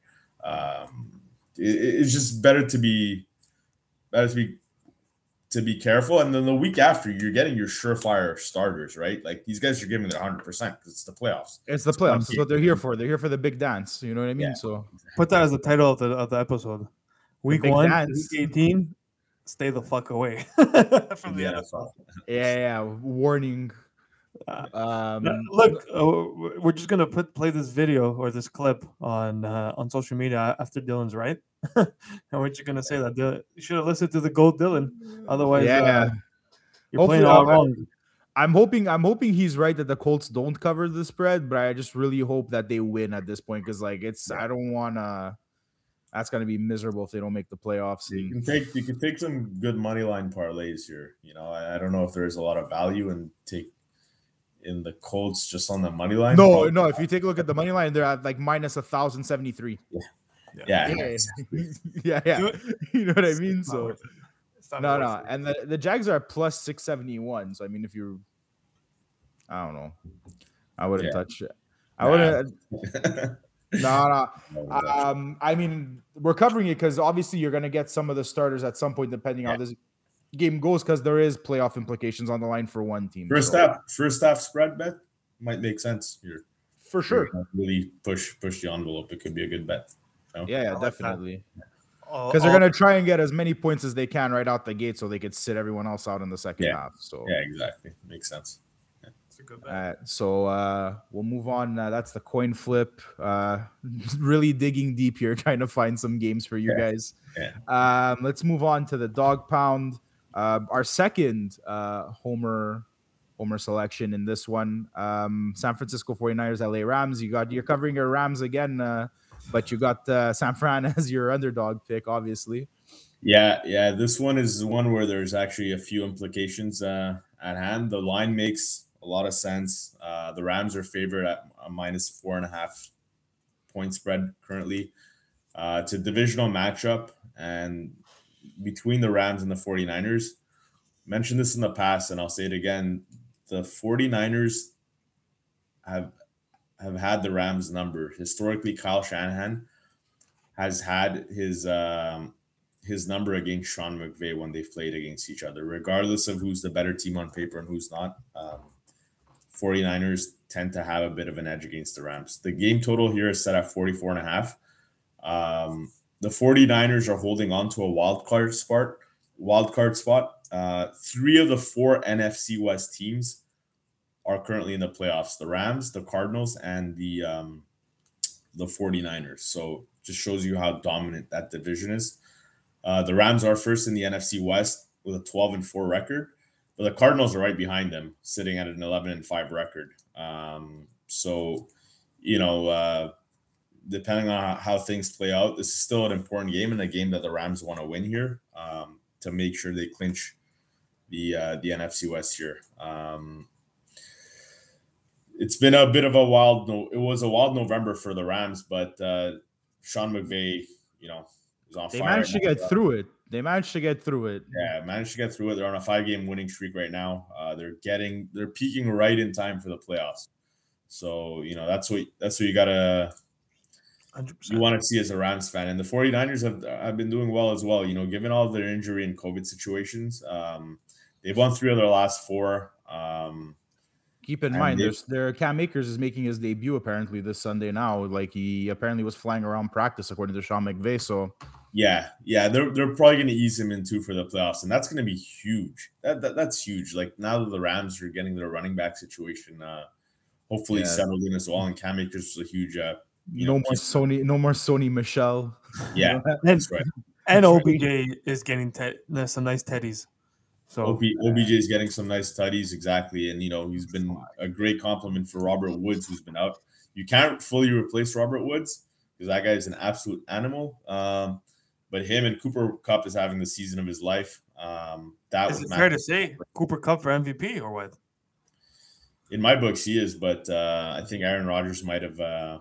um it, it's just better to be better to be to be careful and then the week after you're getting your surefire starters right like these guys are giving their 100% because it's the playoffs it's the playoffs that's what they're here for they're here for the big dance you know what i mean yeah. so put that as the title of the, of the episode week one dance. week 18 stay the fuck away [LAUGHS] from the yeah. NFL. Yeah, yeah. Warning. Uh, um, look, uh, we're just gonna put play this video or this clip on uh, on social media after Dylan's right, [LAUGHS] and we're just gonna say that Dylan, you should have listened to the gold Dylan. Otherwise, yeah, uh, you're Hopefully, playing all wrong. I'm hoping I'm hoping he's right that the Colts don't cover the spread, but I just really hope that they win at this point because like it's I don't want to that's going to be miserable if they don't make the playoffs. You can take you can take some good money line parlays here. You know, I, I don't know if there's a lot of value in take in the Colts just on the money line. No, no. If you take a look at the money line, they're at like minus a thousand seventy three. Yeah. Yeah. Yeah. [LAUGHS] yeah, yeah. You know what [LAUGHS] I mean? So no, no. And the, the Jags are plus six seventy one. So I mean, if you're, I don't know, I wouldn't yeah. touch it. I wouldn't. no, [LAUGHS] no. Um, I mean, we're covering it because obviously you're going to get some of the starters at some point, depending yeah. on this game goes, because there is playoff implications on the line for one team. First so. half, first half spread bet might make sense here. For sure. Really push push the envelope. It could be a good bet. So. Yeah, yeah, definitely. Because they're going to try and get as many points as they can right out the gate, so they could sit everyone else out in the second yeah. half. So yeah, exactly, makes sense a good bet. Uh, so uh, we'll move on. Uh, that's the coin flip. Uh, [LAUGHS] really digging deep here, [LAUGHS] trying to find some games for you yeah. guys. Yeah. Um, let's move on to the dog pound. Uh, our second uh, homer homer selection in this one. Um, San Francisco 49ers, LA Rams. You got you're covering your Rams again. Uh, but you got uh, San Fran [LAUGHS] as your underdog pick, obviously. Yeah, yeah. This one is one where there's actually a few implications uh, at hand. The line makes a lot of sense. Uh, the Rams are favored at a minus four and a half point spread currently. Uh, it's a divisional matchup, and between the Rams and the 49ers, mentioned this in the past, and I'll say it again. The 49ers have have had the Rams number. Historically, Kyle Shanahan has had his um, his number against Sean McVay when they've played against each other, regardless of who's the better team on paper and who's not. Um, 49ers tend to have a bit of an edge against the Rams. The game total here is set at 44 and a half. Um, the 49ers are holding on to a wild card spot. Wild card spot. Uh, three of the four NFC West teams are currently in the playoffs: the Rams, the Cardinals, and the um, the 49ers. So just shows you how dominant that division is. Uh, the Rams are first in the NFC West with a 12 and 4 record, but the Cardinals are right behind them, sitting at an 11 and 5 record. Um, so, you know, uh, depending on how things play out, this is still an important game and a game that the Rams want to win here um, to make sure they clinch the uh, the NFC West here. Um, it's been a bit of a wild. No, it was a wild November for the Rams, but uh, Sean McVay, you know, is on they fire. They managed to get through it. They managed to get through it. Yeah, managed to get through it. They're on a five-game winning streak right now. Uh, they're getting, they're peaking right in time for the playoffs. So you know that's what that's what you gotta 100%. you want to see as a Rams fan. And the 49ers have have been doing well as well. You know, given all their injury and COVID situations, um, they've won three of their last four. Um, Keep in mind, there's there Cam Akers is making his debut apparently this Sunday now. Like he apparently was flying around practice according to Sean McVay. So yeah, yeah, they're they're probably going to ease him in too for the playoffs, and that's going to be huge. That, that that's huge. Like now that the Rams are getting their running back situation, uh, hopefully yeah. settled in as well, and Cam Akers is a huge. Uh, you no know, more Sony, no more Sony Michel. [LAUGHS] Yeah, that's right. And OBJ is getting te- some nice teddies. So OB, OBJ is getting some nice studies, exactly, and you know he's been a great complement for Robert Woods, who's been out. You can't fully replace Robert Woods because that guy is an absolute animal. Um, but him and Cooper Kupp is having the season of his life. Um, that is was it fair to say Cooper Kupp for MVP or what? In my books, he is, but uh, I think Aaron Rodgers might have. Uh,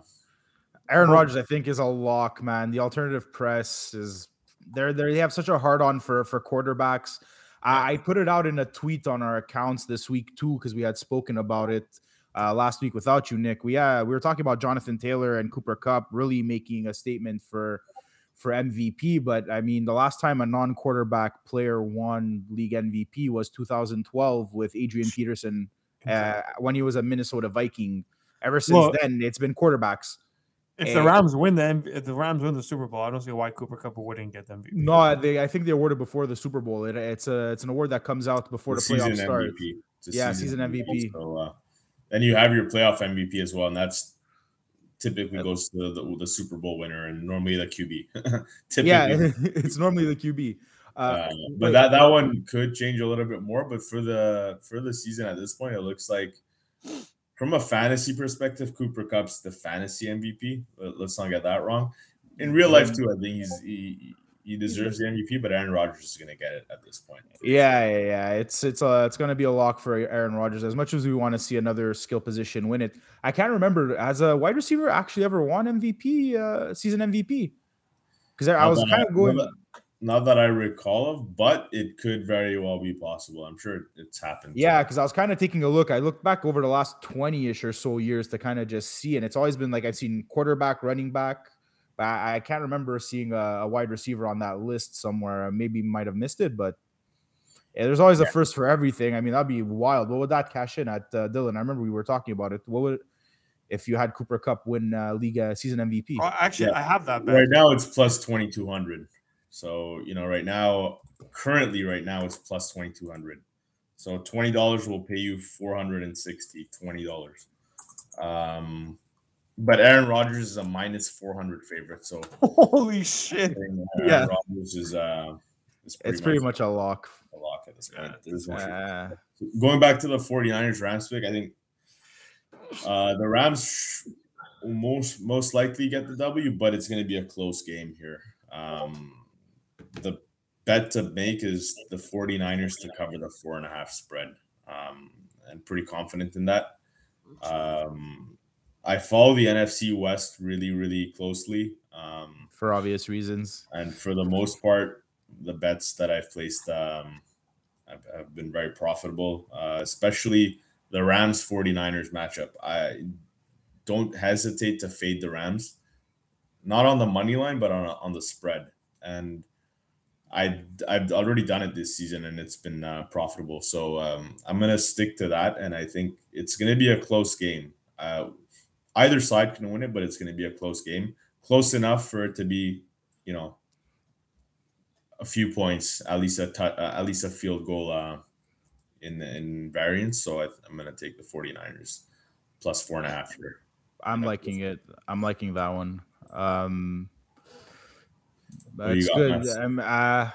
Aaron Rodgers, I think, is a lock, man. The alternative press is they're they have such a hard on for for quarterbacks. I, I put it out in a tweet on our accounts this week too because we had spoken about it uh, last week without you, Nick. We uh, we were talking about Jonathan Taylor and Cooper Kupp really making a statement for for MVP. But I mean, the last time a non-quarterback player won league MVP was 2012 with Adrian Peterson uh, when he was a Minnesota Viking. Ever since well, then, it's been quarterbacks. If and, the Rams win the if the Rams win the Super Bowl, I don't see why Cooper Kupp wouldn't get them. No, they I think they awarded before the Super Bowl. It, it's a it's an award that comes out before the, the playoffs start. Yeah, season, season MVP. MVP. So, uh, then you have your playoff MVP as well, and that's typically goes to the, the, Super Bowl winner and normally the QB. [LAUGHS] yeah, [LAUGHS] it's normally the QB. Uh, uh, but that that one could change a little bit more. But for the for the season at this point, it looks like from a fantasy perspective, Cooper Kupp's the fantasy MVP. Let's not get that wrong. In real life too, I think he's he, he deserves the MVP, but Aaron Rodgers is going to get it at this point. Yeah, yeah, yeah. It's it's uh it's going to be a lock for Aaron Rodgers. As much as we want to see another skill position win it, I can't remember as a wide receiver actually ever won MVP uh, season MVP because I, I was kind of going. Not that I recall of, but it could very well be possible. I'm sure it's happened. Yeah, because I was kind of taking a look. I looked back over the last 20 ish or so years to kind of just see, and it's always been like I've seen quarterback, running back, but I, I can't remember seeing a, a, wide receiver on that list somewhere. Maybe might have missed it, but yeah, there's always yeah. a first for everything. I mean, that'd be wild. What would that cash in at uh, Dylan? I remember we were talking about it. What would if you had Cooper Kupp win uh, league uh, season MVP? Well, actually, yeah. I have that. Bet. Right now, it's plus 2200. So you know, right now, currently, right now, it's plus 2200. So twenty dollars will pay you 460. Twenty dollars. Um, but Aaron Rodgers is a minus 400 favorite. So [LAUGHS] holy shit. Aaron yeah. Rodgers is uh is pretty it's pretty much, a lock. A lock at this point. Yeah. Going back to the 49ers Rams pick, I think uh the Rams most most likely get the W, but it's going to be a close game here. Um, the bet to make is the 49ers to cover the four and a half spread. Um, and pretty confident in that. Um, I follow the NFC West really, really closely. Um, for obvious reasons. And for the most part, the bets that I've placed um, have, have been very profitable, uh, especially the Rams 49ers matchup. I don't hesitate to fade the Rams, not on the money line, but on, on the spread. And I I've already done it this season and it's been uh, profitable. So um, I'm gonna stick to that, and I think it's gonna be a close game. Uh, either side can win it, but it's gonna be a close game, close enough for it to be, you know, a few points, at least a t- uh, at least a field goal uh, in in variance. So I, am gonna take the 49ers plus four and a half here. I'm liking it. I'm liking that one. Um, that's good. Um, uh,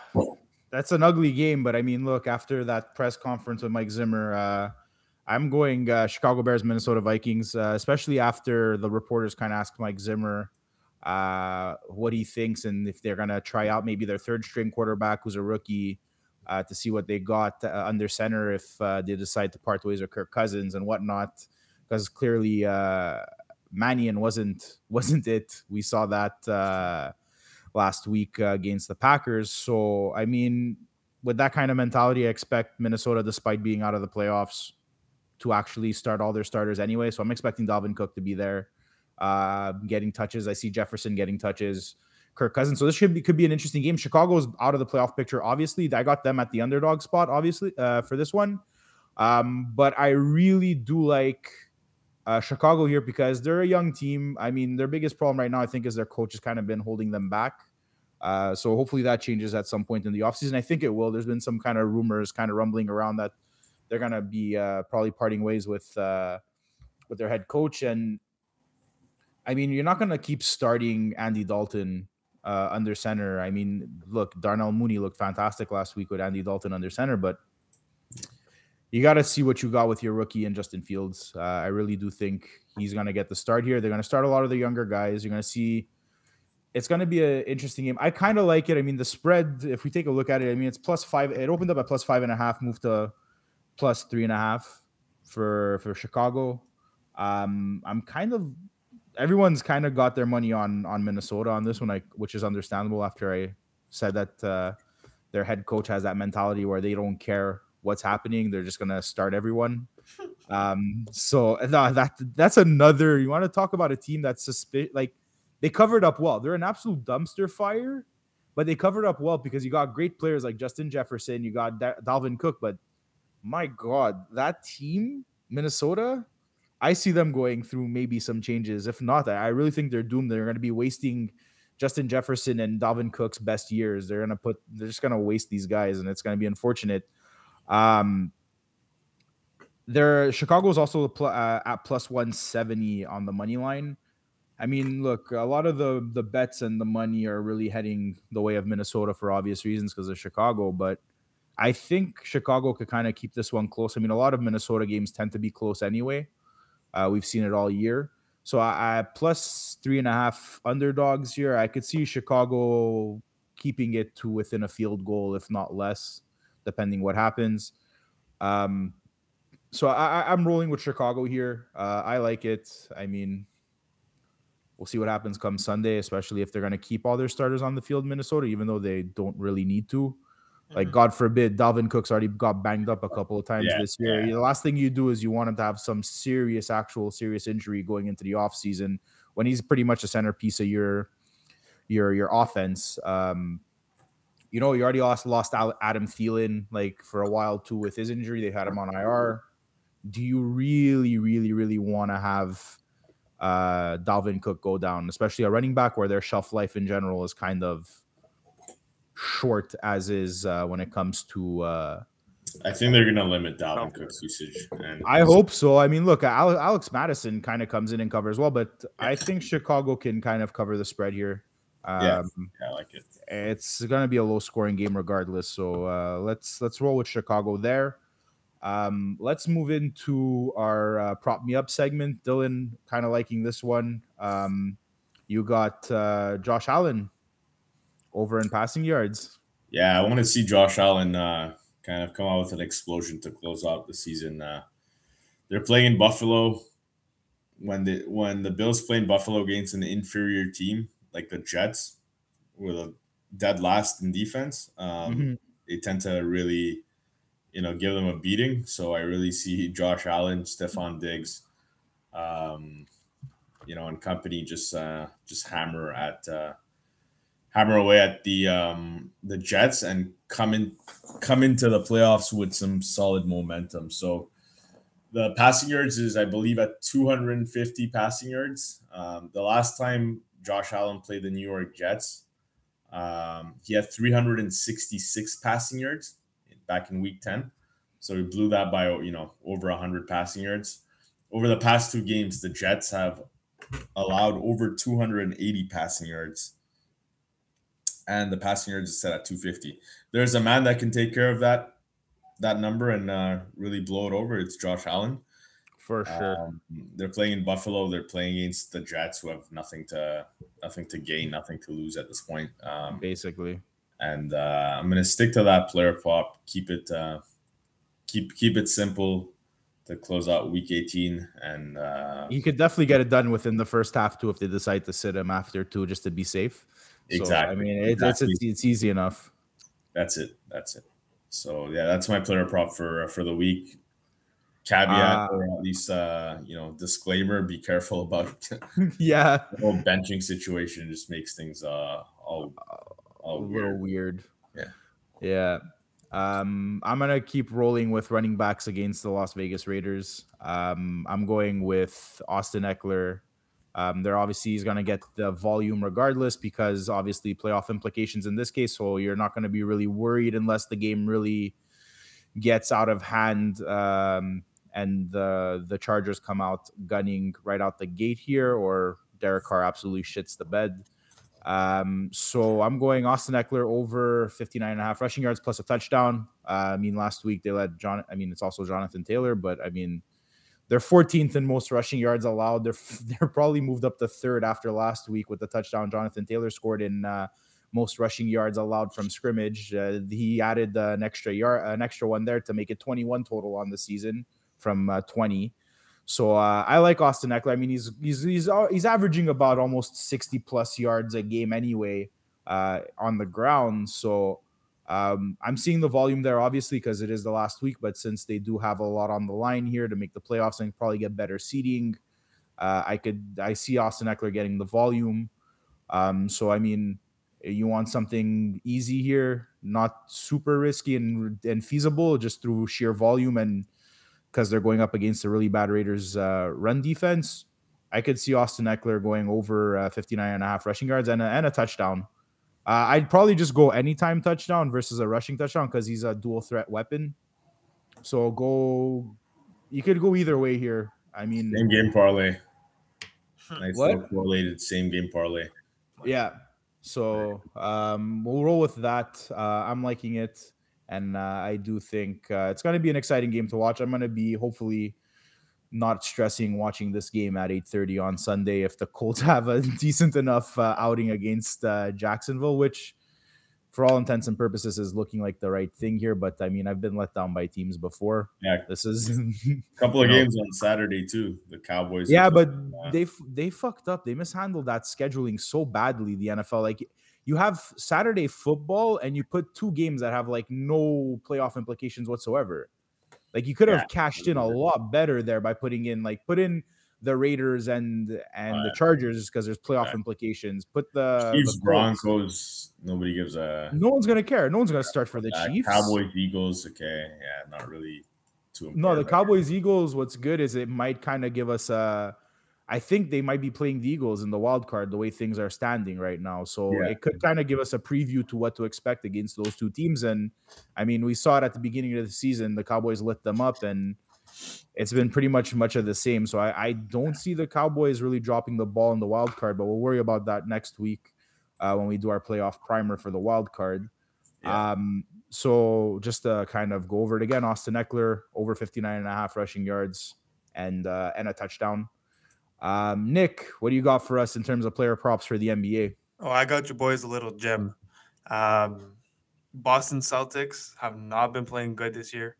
that's an ugly game, but I mean, look, after that press conference with Mike Zimmer, uh, I'm going uh, Chicago Bears, Minnesota Vikings, uh, especially after the reporters kind of asked Mike Zimmer uh, what he thinks and if they're going to try out maybe their third string quarterback who's a rookie uh, to see what they got uh, under center if uh, they decide to part ways with Kirk Cousins and whatnot. Because clearly, uh, Mannion wasn't [LAUGHS] wasn't it. We saw that uh, last week uh, against the Packers. So, I mean, with that kind of mentality, I expect Minnesota, despite being out of the playoffs, to actually start all their starters anyway. So I'm expecting Dalvin Cook to be there, uh, getting touches. I see Jefferson getting touches, Kirk Cousins. So this should be could be an interesting game. Chicago's out of the playoff picture. Obviously, I got them at the underdog spot. Obviously, uh, for this one, um, but I really do like. Uh, Chicago here because they're a young team. I mean, their biggest problem right now, I think, is their coach has kind of been holding them back. Uh, so hopefully that changes at some point in the offseason. I think it will. There's been some kind of rumors kind of rumbling around that they're gonna be uh, probably parting ways with uh, with their head coach. And I mean, you're not gonna keep starting Andy Dalton uh, under center. I mean, look, Darnell Mooney looked fantastic last week with Andy Dalton under center, but you got to see what you got with your rookie and Justin Fields. Uh, I really do think he's going to get the start here. They're going to start a lot of the younger guys. You're going to see it's going to be an interesting game. I kind of like it. I mean, the spread, if we take a look at it, I mean, it's plus five. It opened up at plus five and a half, moved to plus three and a half for for Chicago. Um, I'm kind of everyone's kind of got their money on on Minnesota on this one, like which is understandable after I said that uh, their head coach has that mentality where they don't care what's happening; they're just gonna start everyone. [LAUGHS] Um, so that that's another. You want to talk about a team that's suspicious, like they covered up well. They're an absolute dumpster fire, but they covered up well because you got great players like Justin Jefferson, you got da- Dalvin Cook, but my God, that team, Minnesota, I see them going through maybe some changes. If not, I really think they're doomed. They're going to be wasting Justin Jefferson and Dalvin Cook's best years. They're going to put, they're just going to waste these guys, and it's going to be unfortunate. Um, there, Chicago is also pl- uh, at plus 170 on the money line. I mean, look, a lot of the the bets and the money are really heading the way of Minnesota for obvious reasons because of Chicago, but I think Chicago could kind of keep this one close. I mean, a lot of Minnesota games tend to be close anyway. Uh, we've seen it all year. So I, I plus three and a half underdogs here. I could see Chicago keeping it to within a field goal, if not less, depending what happens. Um, so I, I'm rolling with Chicago here. Uh, I like it. I mean, We'll see what happens come Sunday, especially if they're going to keep all their starters on the field, Minnesota, even though they don't really need to. Like, mm-hmm. God forbid, Dalvin Cook's already got banged up a couple of times yeah, this year. Yeah. The last thing you do is you want him to have some serious, actual serious injury going into the offseason when he's pretty much a centerpiece of your your your offense. Um, you know, you already lost lost Adam Thielen like for a while too with his injury. They had him on IR. Do you really, really, really want to have uh, Dalvin Cook go down, especially a running back where their shelf life in general is kind of short as is uh, when it comes to. Uh, I think they're going to limit Dalvin Cook's usage. And I hope so. I mean, look, Alex Mattison kind of comes in and covers well, but yeah. I think Chicago can kind of cover the spread here. Um, yeah, I like it. It's going to be a low scoring game regardless. So uh, let's let's roll with Chicago there. Um, let's move into our uh, prop me up segment. Dylan, kind of liking this one. Um, you got uh, Josh Allen over in passing yards. Yeah, I want to see Josh Allen uh, kind of come out with an explosion to close out the season. Uh, they're playing in Buffalo. When the when the Bills play in Buffalo against an inferior team like the Jets, with a dead last in defense, um, mm-hmm. they tend to really, you know, give them a beating. So I really see Josh Allen, Stefon Diggs, um, you know, and company just uh, just hammer at uh, hammer away at the um, the Jets and come in come into the playoffs with some solid momentum. So the passing yards is, I believe, at 250 passing yards. Um, the last time Josh Allen played the New York Jets, um, he had 366 passing yards back in Week 10. So we blew that by you know over 100 passing yards. Over the past two games, the Jets have allowed over 280 passing yards and the passing yards is set at 250. There's a man that can take care of that that number and uh, really blow it over. It's Josh Allen. For sure. Um, they're playing in Buffalo. They're playing against the Jets, who have nothing to nothing to gain, nothing to lose at this point. Um, Basically. And uh, I'm gonna stick to that player prop. Keep it uh, keep keep it simple to close out week 18 and uh, you could definitely get it done within the first half too if they decide to sit him after two just to be safe Exactly. So, I mean, it, exactly. it's, it's easy enough. That's it. That's it. So yeah, that's my player prop for for the week. Caveat uh, or at least uh, you know disclaimer: be careful [LAUGHS] about [LAUGHS] yeah the whole benching situation. Just makes things uh all, all a little weird. Yeah, yeah. Um, I'm gonna keep rolling with running backs against the Las Vegas Raiders. Um, I'm going with Austin Ekeler. um, they're obviously he's going to get the volume regardless because obviously playoff implications in this case. So you're not going to be really worried unless the game really gets out of hand um, and the the Chargers come out gunning right out the gate here, or Derek Carr absolutely shits the bed. Um, so I'm going Austin Ekeler over 59 and a half rushing yards plus a touchdown. Uh, I mean, last week they let John, I mean, it's also Jonathan Taylor, but I mean, they're 14th in most rushing yards allowed. They're [LAUGHS] they're probably moved up to third after last week with the touchdown Jonathan Taylor scored in uh, most rushing yards allowed from scrimmage. Uh, he added an extra yard, an extra one there to make it 21 total on the season from uh, 20. So uh, I like Austin Ekeler. I mean, he's he's he's uh, he's averaging about almost 60 plus yards a game anyway on the ground. So um, I'm seeing the volume there, obviously, because it is the last week. But since they do have a lot on the line here to make the playoffs and probably get better seating, uh, I could I see Austin Ekeler getting the volume. Um, so I mean, you want something easy here, not super risky and and feasible, just through sheer volume and because they're going up against a really bad Raiders uh, run defense. I could see Austin Ekeler going over uh, 59 and a half rushing yards and a, and a touchdown. Uh, I'd probably just go anytime touchdown versus a rushing touchdown because he's a dual threat weapon. So go, you could go either way here. I mean, same game parlay. Nice what? correlated same game parlay. Yeah. So um, we'll roll with that. Uh, I'm liking it, and uh, I do think uh, it's going to be an exciting game to watch. I'm going to be hopefully not stressing watching this game at 8:30 on Sunday if the Colts [LAUGHS] have a decent enough uh, outing against uh, Jacksonville, which for all intents and purposes is looking like the right thing here. But I mean, I've been let down by teams before. Yeah, this is a [LAUGHS] couple of games know. on Saturday too. The Cowboys. Yeah, but they they fucked up. They mishandled that scheduling so badly. The NFL, like you have Saturday football, and you put two games that have like no playoff implications whatsoever. Like you could have yeah. cashed in a lot better there by putting in like put in the Raiders and and the Chargers because there's playoff implications. Put the Chiefs the Broncos. Nobody gives a. No one's gonna care. No one's gonna start for the uh, Chiefs. Cowboys Eagles. Okay, yeah, not really. Too no, the Cowboys Eagles. What's good is it might kind of give us a I think they might be playing the Eagles in the wild card the way things are standing right now. So yeah. it could kind of give us a preview to what to expect against those two teams. And I mean, we saw it at the beginning of the season. The Cowboys lit them up, and it's been pretty much much of the same. So I, I don't see the Cowboys really dropping the ball in the wild card, but we'll worry about that next week uh, when we do our playoff primer for the wild card. Yeah. Um, so just to kind of go over it again, Austin Ekeler over 59 and a half rushing yards and uh, and a touchdown. Um, Nick, what do you got for us in terms of player props for the NBA? Oh, I got your boys a little gem. Um, Boston Celtics have not been playing good this year,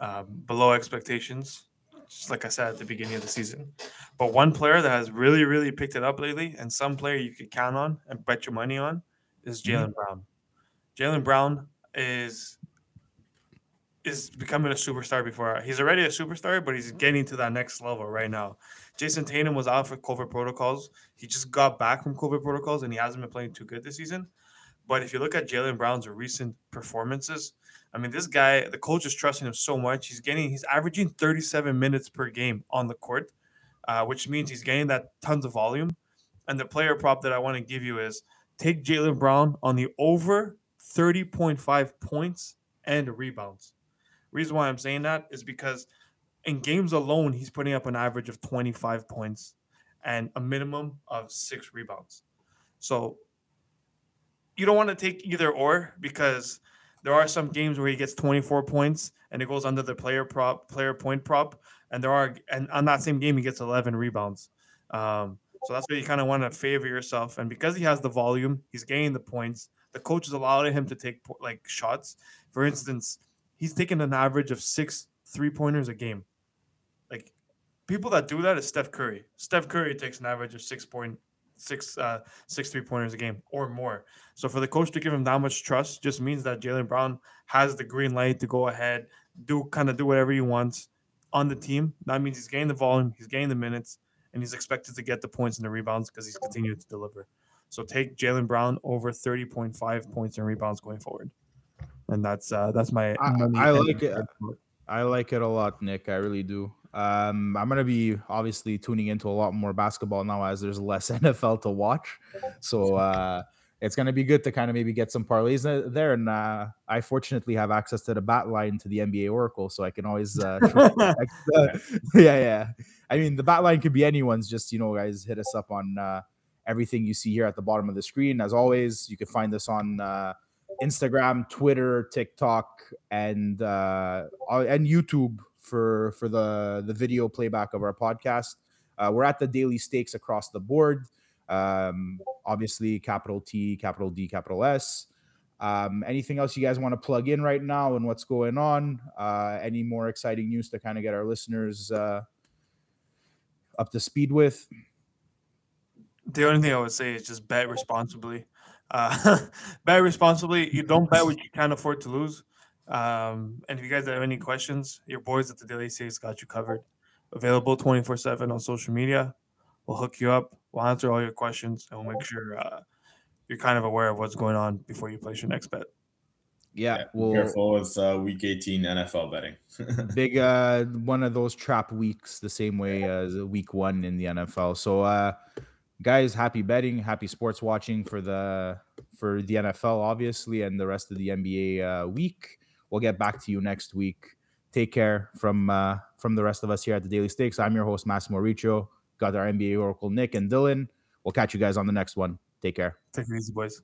um, below expectations, just like I said at the beginning of the season. But one player that has really, really picked it up lately, and some player you could count on and bet your money on, is Jaylen mm-hmm. Brown. Jaylen Brown is is becoming a superstar before he's already a superstar, but he's getting to that next level right now. Jayson Tatum was out for COVID protocols. He just got back from COVID protocols and he hasn't been playing too good this season. But if you look at Jaylen Brown's recent performances, I mean, this guy, the coach is trusting him so much. He's getting, he's averaging 37 minutes per game on the court, uh, which means he's getting that tons of volume. And the player prop that I want to give you is take Jaylen Brown on the over 30.5 points and rebounds. Reason why I'm saying that is because in games alone, he's putting up an average of 25 points and a minimum of six rebounds. So you don't want to take either or because there are some games where he gets 24 points and it goes under the player prop, player point prop, and there are and on that same game he gets 11 rebounds. Um, so that's where you kind of want to favor yourself. And because he has the volume, he's gaining the points. The coach is allowing him to take like shots. For instance, he's taking an average of six three pointers a game. Like people that do that is Steph Curry. Steph Curry takes an average of six point six uh six three pointers a game or more. So for the coach to give him that much trust just means that Jaylen Brown has the green light to go ahead, do kind of do whatever he wants on the team. That means he's gaining the volume, he's gaining the minutes, and he's expected to get the points and the rebounds because he's continued to deliver. So take Jaylen Brown over 30.5 points and rebounds going forward. And that's uh that's my I, I like it. I like it a lot, Nick. I really do. Um, I'm gonna be obviously tuning into a lot more basketball now as there's less [LAUGHS] NFL to watch. So uh, it's gonna be good to kind of maybe get some parlays there. And uh, I fortunately have access to the bat line to the NBA Oracle, so I can always uh, [LAUGHS] [LAUGHS] yeah, yeah. I mean, the bat line could be anyone's. Just you know, guys, hit us up on uh, everything you see here at the bottom of the screen. As always, you can find us on. Uh, Instagram, Twitter, TikTok, and uh, and YouTube for for the the video playback of our podcast. Uh, we're at the daily stakes across the board. Um, obviously, capital T, capital D, capital S. Um, anything else you guys want to plug in right now and what's going on? Uh, any more exciting news to kind of get our listeners uh, up to speed with? The only thing I would say is just bet responsibly. Uh, [LAUGHS] bet responsibly. You don't bet what you can't afford to lose. Um, and if you guys have any questions, your boys at the Daily Stakes got you covered. Available 24 7 on social media. We'll hook you up. We'll answer all your questions and we'll make sure uh, you're kind of aware of what's going on before you place your next bet. Yeah, yeah well, careful with uh, week 18 NFL betting. [LAUGHS] big uh, one of those trap weeks, the same way as week one in the NFL. So, uh, guys, happy betting, happy sports watching for the for the NFL, obviously, and the rest of the NBA uh, week. We'll get back to you next week. Take care from uh, from the rest of us here at the Daily Stakes. I'm your host Massimo Riccio. Got our NBA Oracle Nick and Dylan. We'll catch you guys on the next one. Take care. Take it easy, boys.